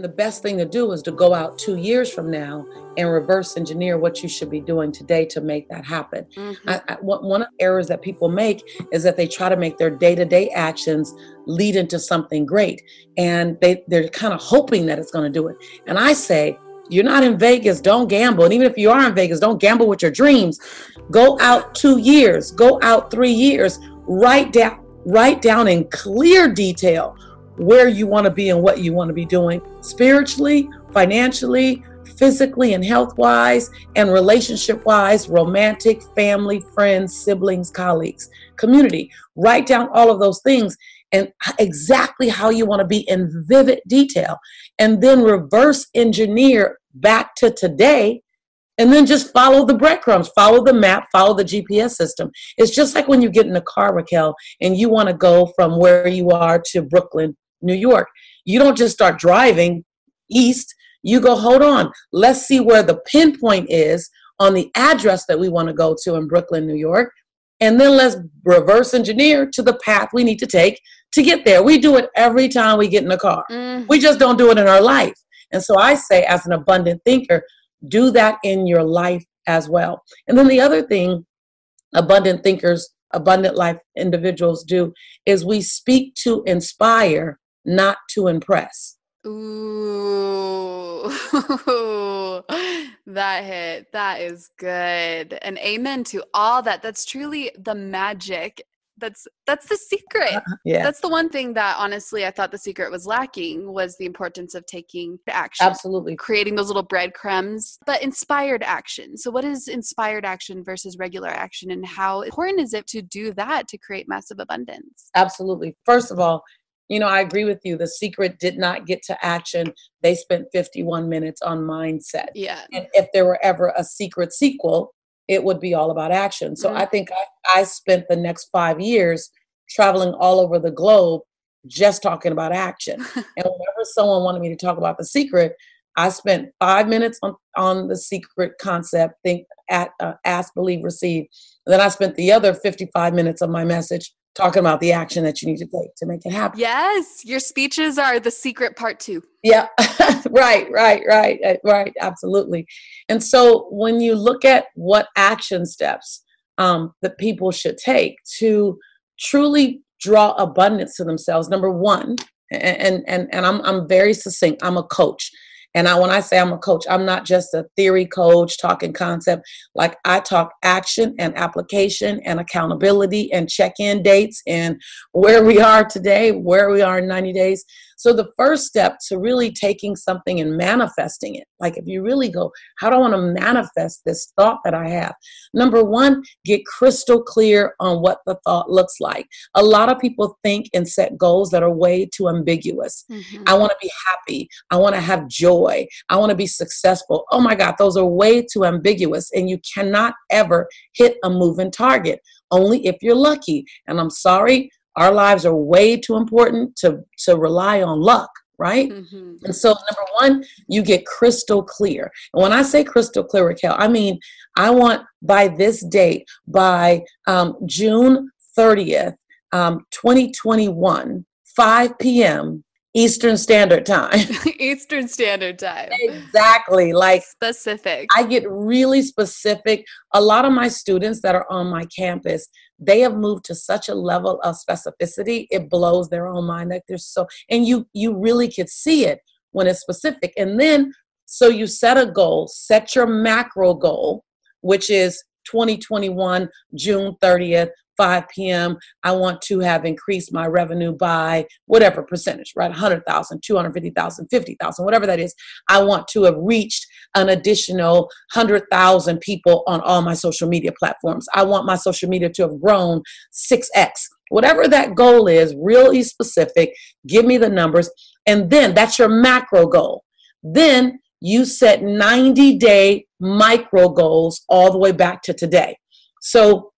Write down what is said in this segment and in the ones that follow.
The best thing to do is to go out two years from now and reverse engineer what you should be doing today to make that happen. Mm-hmm. I, I, one of the errors that people make is that they try to make their day to day actions lead into something great. And they, they're kind of hoping that it's going to do it. And I say, you're not in Vegas, don't gamble. And even if you are in Vegas, don't gamble with your dreams. Go out two years, go out three years, write down, write down in clear detail where you want to be and what you want to be doing spiritually, financially, physically, and health wise, and relationship wise, romantic, family, friends, siblings, colleagues, community. Write down all of those things and exactly how you want to be in vivid detail, and then reverse engineer back to today and then just follow the breadcrumbs, follow the map, follow the GPS system. It's just like when you get in a car, Raquelle, and you want to go from where you are to Brooklyn New York. You don't just start driving east. You go, hold on, let's see where the pinpoint is on the address that we want to go to in Brooklyn, New York. And then let's reverse engineer to the path we need to take to get there. We do it every time we get in a car. Mm. We just don't do it in our life. And so I say, as an abundant thinker, do that in your life as well. And then the other thing abundant thinkers, abundant life individuals do is we speak to inspire not to impress. Ooh, that hit. That is good. And amen to all that. That's truly the magic. That's that's the secret. Uh, yeah. That's the one thing that honestly I thought the secret was lacking was the importance of taking action. Absolutely. Creating those little breadcrumbs, but inspired action. So what is inspired action versus regular action and how important is it to do that to create massive abundance? Absolutely. First of all, you know, I agree with you. The secret did not get to action. They spent 51 minutes on mindset. Yeah. And if there were ever a secret sequel, it would be all about action. So mm-hmm. I think I, I spent the next five years traveling all over the globe just talking about action. and whenever someone wanted me to talk about the secret, I spent five minutes on, on the secret concept, think, at, uh, ask, believe, receive. And then I spent the other 55 minutes of my message talking about the action that you need to take to make it happen. Yes, your speeches are the secret part too. Yeah, right, right, right, uh, right, absolutely. And so when you look at what action steps um, that people should take to truly draw abundance to themselves, number one, and and and I'm I'm very succinct. I'm a coach. And I, when I say I'm a coach, I'm not just a theory coach talking concept. Like I talk action and application and accountability and check in dates and where we are today, where we are in 90 days. So the first step to really taking something and manifesting it, like if you really go, how do I want to manifest this thought that I have? Number one, get crystal clear on what the thought looks like. A lot of people think and set goals that are way too ambiguous. Mm-hmm. I want to be happy. I want to have joy. I want to be successful. Oh my God, those are way too ambiguous, and you cannot ever hit a moving target only if you're lucky. And I'm sorry, our lives are way too important to to rely on luck right? Mm-hmm. And so, number one, you get crystal clear. And when I say crystal clear, Raquelle, I mean, I want by this date, by um, June 30th, um, 2021, 5 p.m., Eastern Standard Time. Eastern Standard Time. Exactly. Like specific. I get really specific. A lot of my students that are on my campus, they have moved to such a level of specificity it blows their own mind like they're so and you you really could see it when it's specific and then so you set a goal set your macro goal which is 2021 june 30th 5 p.m. I want to have increased my revenue by whatever percentage, right? 100,000, 250,000, 50,000, whatever that is. I want to have reached an additional 100,000 people on all my social media platforms. I want my social media to have grown 6x. Whatever that goal is, really specific, give me the numbers. And then that's your macro goal. Then you set 90 day micro goals all the way back to today. So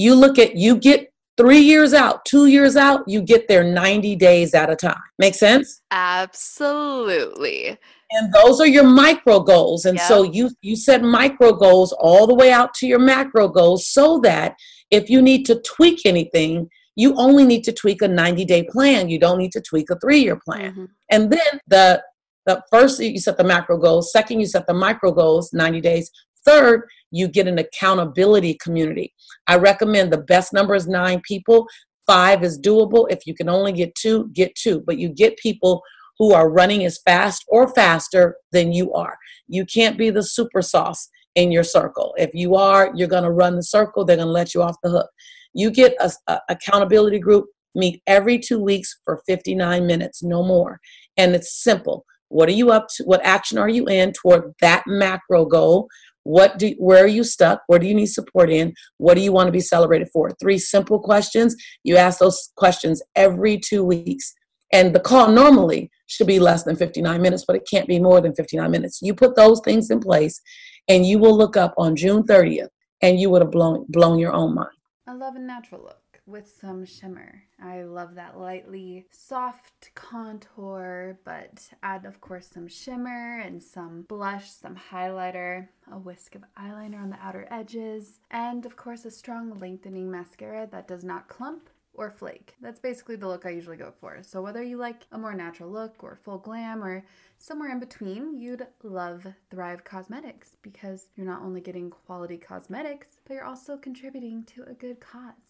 you look at, you get three years out, two years out, you get there 90 days at a time. Make sense? Absolutely. And those are your micro goals. And yep. so you you set micro goals all the way out to your macro goals so that if you need to tweak anything, you only need to tweak a 90 day plan. You don't need to tweak a three year plan. Mm-hmm. And then the the first you set the macro goals second you set the micro goals 90 days third you get an accountability community. I recommend the best number is nine people. Five is doable. If you can only get two get two. But you get people who are running as fast or faster than you are. You can't be the super sauce in your circle. If you are you're going to run the circle. They're going to let you off the hook. You get a, accountability group meet every two weeks for 59 minutes no more. And it's simple. What are you up to? What action are you in toward that macro goal? What do where are you stuck? Where do you need support in? What do you want to be celebrated for? Three simple questions. You ask those questions every two weeks. And the call normally should be less than 59 minutes, but it can't be more than 59 minutes. You put those things in place and you will look up on June 30th and you would have blown blown your own mind. I love a natural look with some shimmer. I love that lightly soft contour, but add, of course, some shimmer and some blush, some highlighter, a whisk of eyeliner on the outer edges, and, of course, a strong lengthening mascara that does not clump or flake. That's basically the look I usually go for. So whether you like a more natural look or full glam or somewhere in between, you'd love Thrive Causemetics because you're not only getting quality cosmetics, but you're also contributing to a good cause.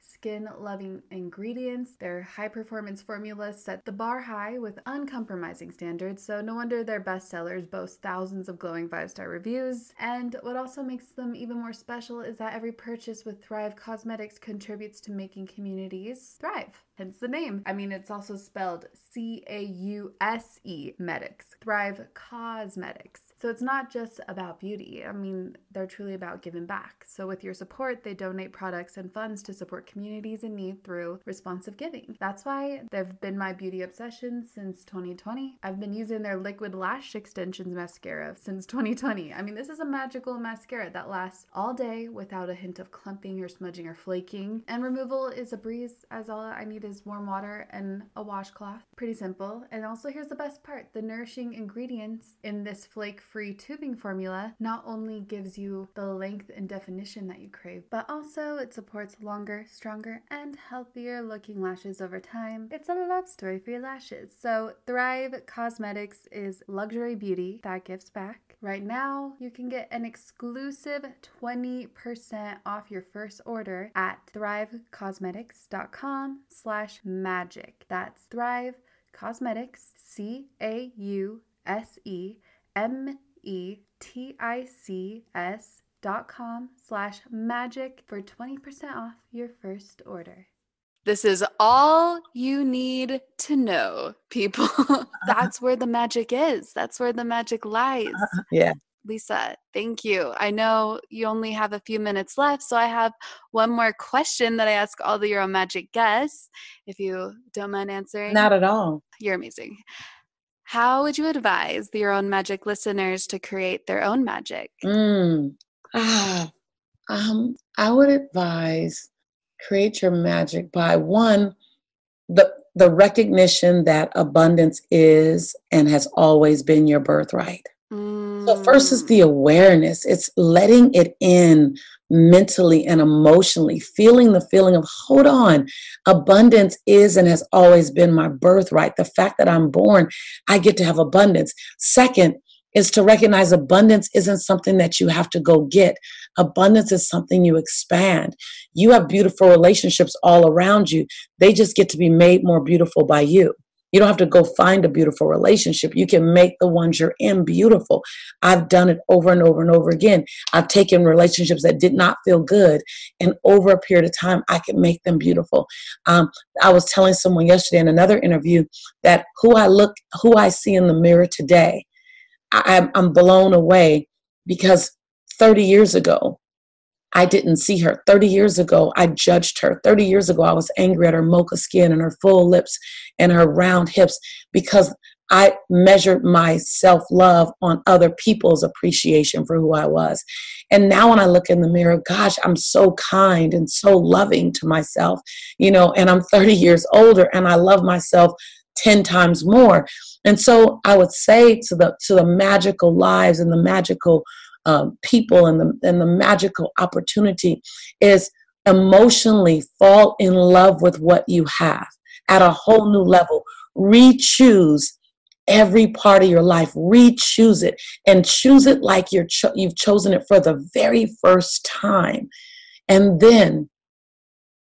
skin loving ingredients. Their high performance formulas set the bar high with uncompromising standards, so no wonder their bestsellers boast thousands of glowing five star reviews. And what also makes them even more special is that every purchase with Thrive Causemetics contributes to making communities thrive hence the name. I mean, it's also spelled C A U S E Medics, Thrive Causemetics. So it's not just about beauty. I mean, they're truly about giving back. So with your support, they donate products and funds to support communities in need through responsive giving. That's why they've been my beauty obsession since 2020. I've been using their liquid lash extensions mascara since 2020. I mean, this is a magical mascara that lasts all day without a hint of clumping or smudging or flaking. And removal is a breeze as all I need is warm water and a washcloth. Pretty simple. And also here's the best part. The nourishing ingredients in this flake free tubing formula not only gives you the length and definition that you crave, but also it supports longer, stronger, and healthier looking lashes over time. It's a love story for your lashes. So Thrive Causemetics is luxury beauty that gives back. Right now, you can get an exclusive 20% off your first order at thrivecausemetics.com slash magic. That's Thrive Cosmetics, Causemetics, C-A-U-S-E M T I C S dot com slash magic for 20% off your first order. This is all you need to know, people. That's where the magic is. That's where the magic lies. Yeah. Lisa, thank you. I know you only have a few minutes left, so I have one more question that I ask all the Your Own Magic guests. If you don't mind answering, not at all. You're amazing. How would you advise the Your Own Magic listeners to create their own magic? Mm. Ah, um, I would advise create your magic by one, the the recognition that abundance is and has always been your birthright. Mm. So first is the mm. awareness. It's letting it in mentally and emotionally, feeling the feeling of, hold on, abundance is and has always been my birthright. The fact that I'm born, I get to have abundance. Second, is to recognize abundance isn't something that you have to go get. Abundance is something you expand. You have beautiful relationships all around you. They just get to be made more beautiful by you. You don't have to go find a beautiful relationship. You can make the ones you're in beautiful. I've done it over and over and over again. I've taken relationships that did not feel good, and over a period of time, I can make them beautiful. Um, I was telling someone yesterday in another interview that who I look, who I see in the mirror today, I, I'm blown away because 30 years ago, I didn't see her. 30 years ago, I judged her. 30 years ago, I was angry at her mocha skin and her full lips and her round hips because I measured my self love on other people's appreciation for who I was. And now when I look in the mirror, gosh, I'm so kind and so loving to myself, you know, and I'm 30 years older and I love myself 10 times more. And so I would say to the to the magical lives and the magical um, people and the and the magical opportunity is emotionally fall in love with what you have at a whole new level. Re-choose every part of your life. Re-choose it and choose it like you're cho- you've chosen it for the very first time, and then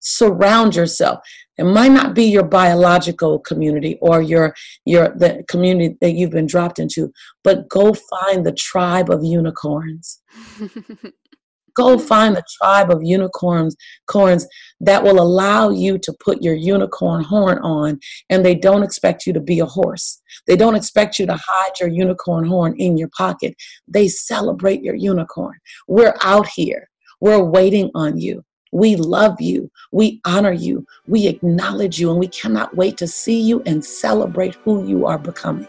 surround yourself. It might not be your biological community or your your the community that you've been dropped into, but go find the tribe of unicorns. go find the tribe of unicorns corns that will allow you to put your unicorn horn on and they don't expect you to be a horse. They don't expect you to hide your unicorn horn in your pocket. They celebrate your unicorn. We're out here. We're waiting on you we love you. We honor you. We acknowledge you. And we cannot wait to see you and celebrate who you are becoming.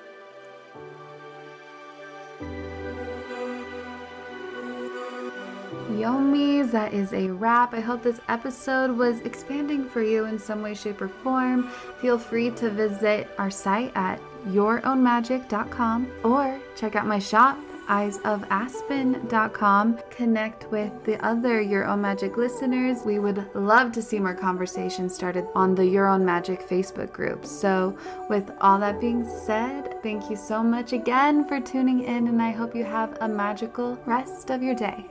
Yomis, that is a wrap. I hope this episode was expanding for you in some way, shape, or form. Feel free to visit our site at yourownmagic.com or check out my shop eyesofaspen.com. Connect with the other Your Own Magic listeners. We would love to see more conversations started on the Your Own Magic Facebook group. So, with all that being said, thank you so much again for tuning in, and I hope you have a magical rest of your day.